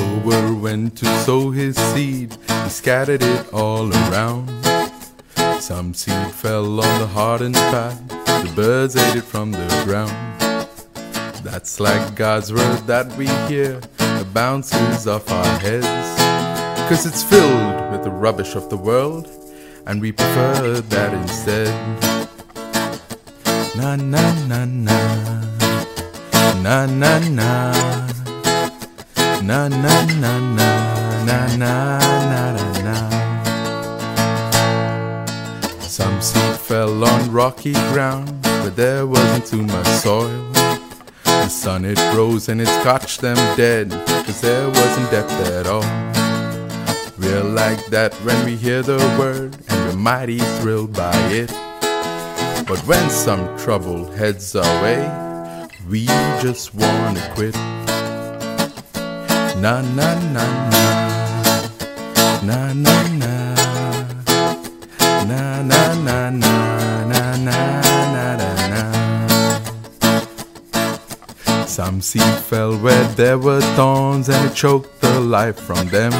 sower went to sow his seed, he scattered it all around. Some seed fell on the hardened path, the birds ate it from the ground. That's like God's word that we hear, the bounces off our heads. Cause it's filled with the rubbish of the world, and we prefer that instead. Na na na na, na na na, na na na na, na na na na na. Some seed fell on rocky ground, but there wasn't too much soil. The sun it rose and it scotched them dead, cause there wasn't depth at all. We're like that when we hear the word, and we're mighty thrilled by it. But when some trouble heads our way, we just wanna quit. Na na na na, na na na, na na na na, na na na. Some seed fell where there were thorns and it choked the life from them.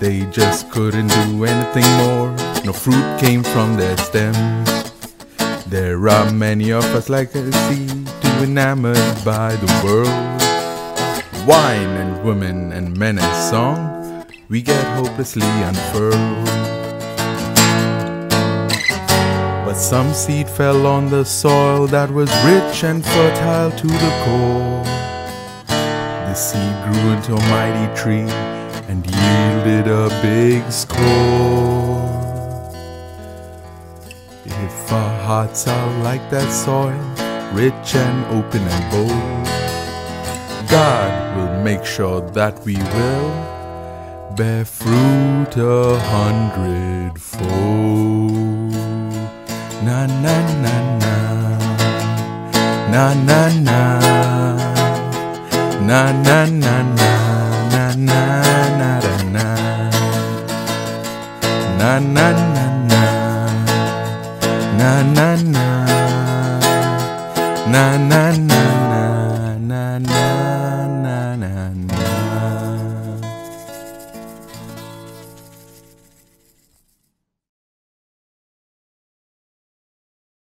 They just couldn't do anything more, no fruit came from their stems. There are many of us like a seed, too enamored by the world. Wine and women and men and song, we get hopelessly unfurled. But some seed fell on the soil that was rich and fertile to the core. The seed grew into a mighty tree and yielded a big score. If our hearts are like that soil, rich and open and bold, God will make sure that we will bear fruit a hundredfold. Na na na na, na na na, na na na na, na na na na, na. Na na na, na. Na na, na. Na na na na na